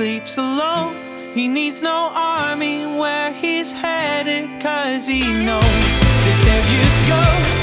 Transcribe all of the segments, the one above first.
sleeps alone. He needs no army where he's headed, cause he knows that they're just ghosts.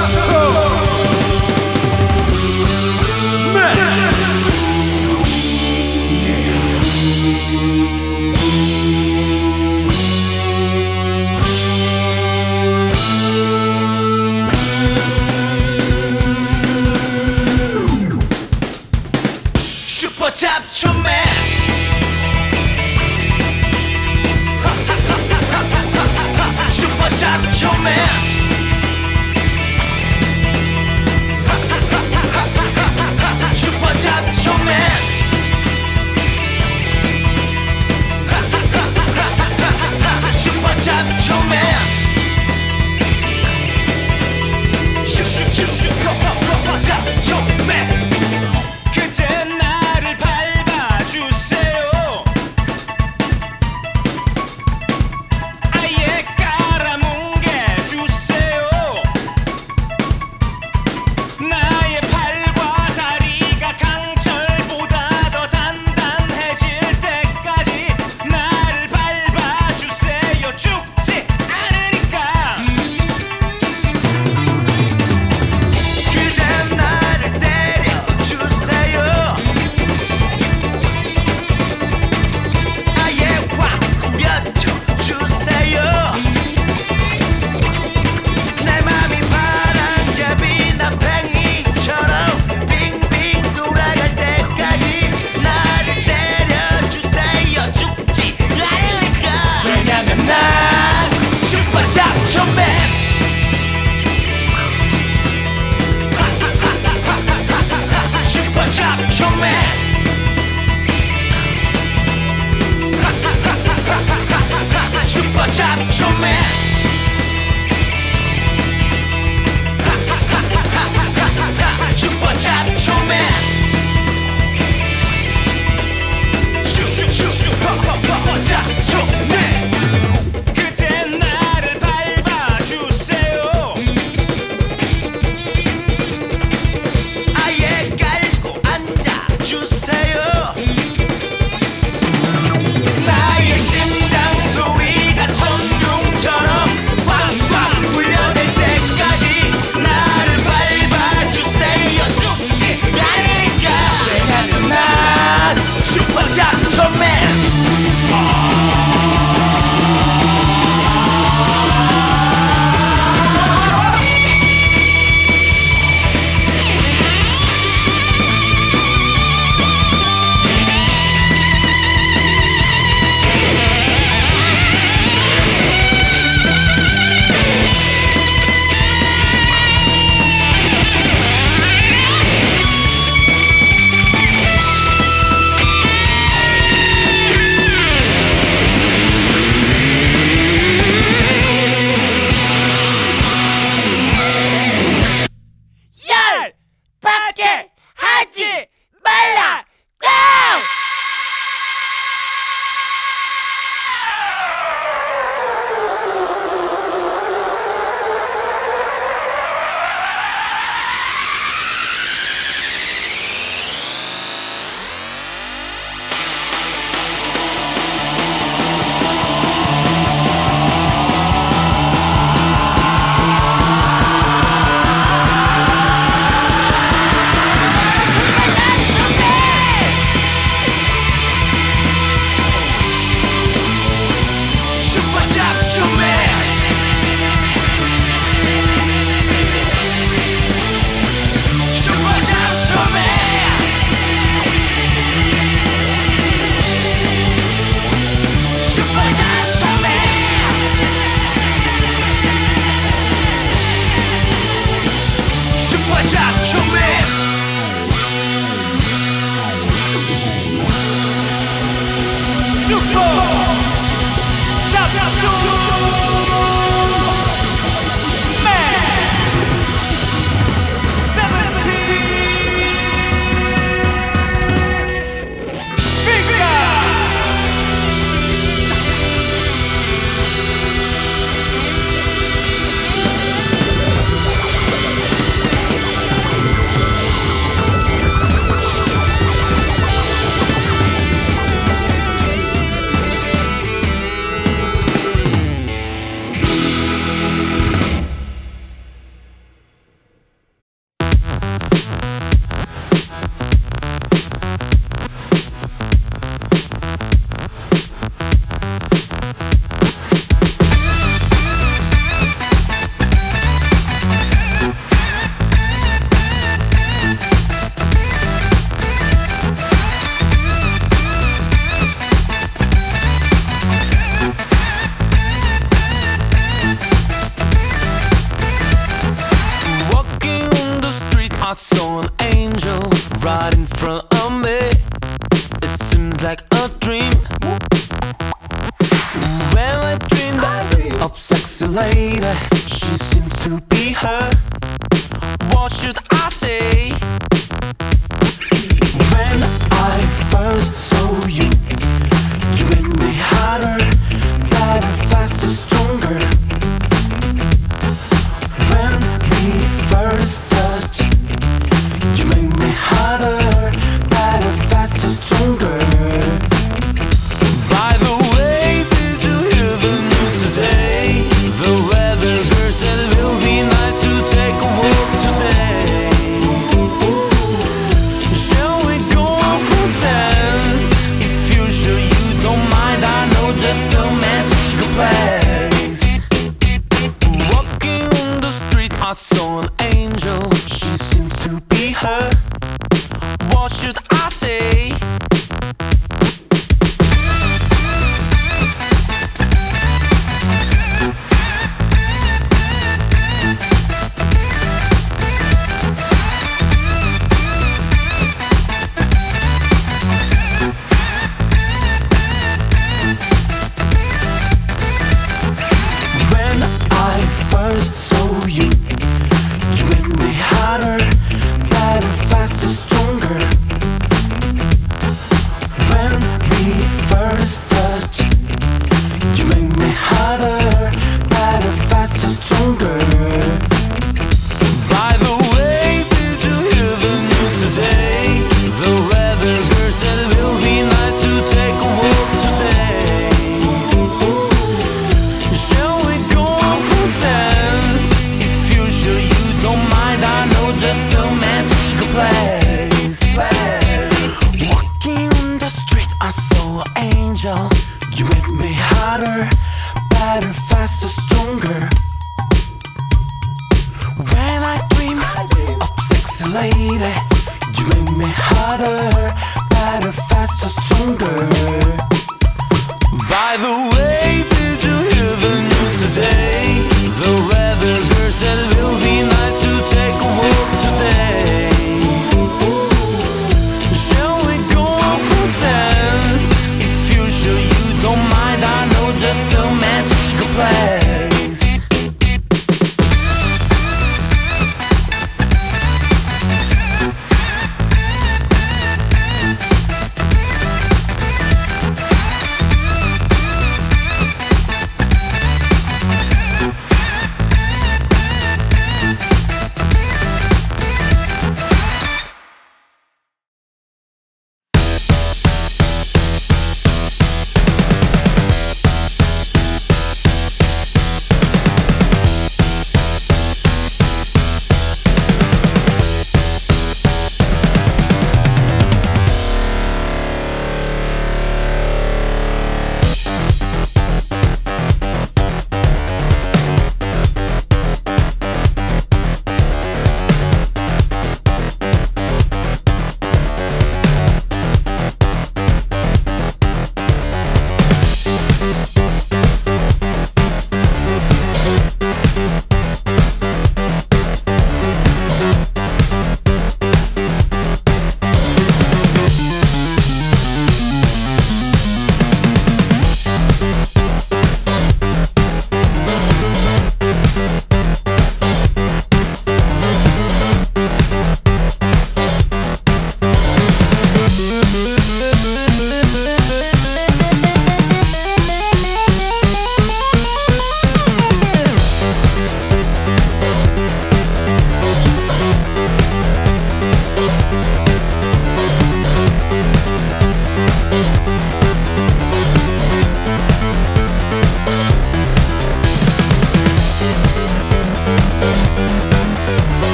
Oh.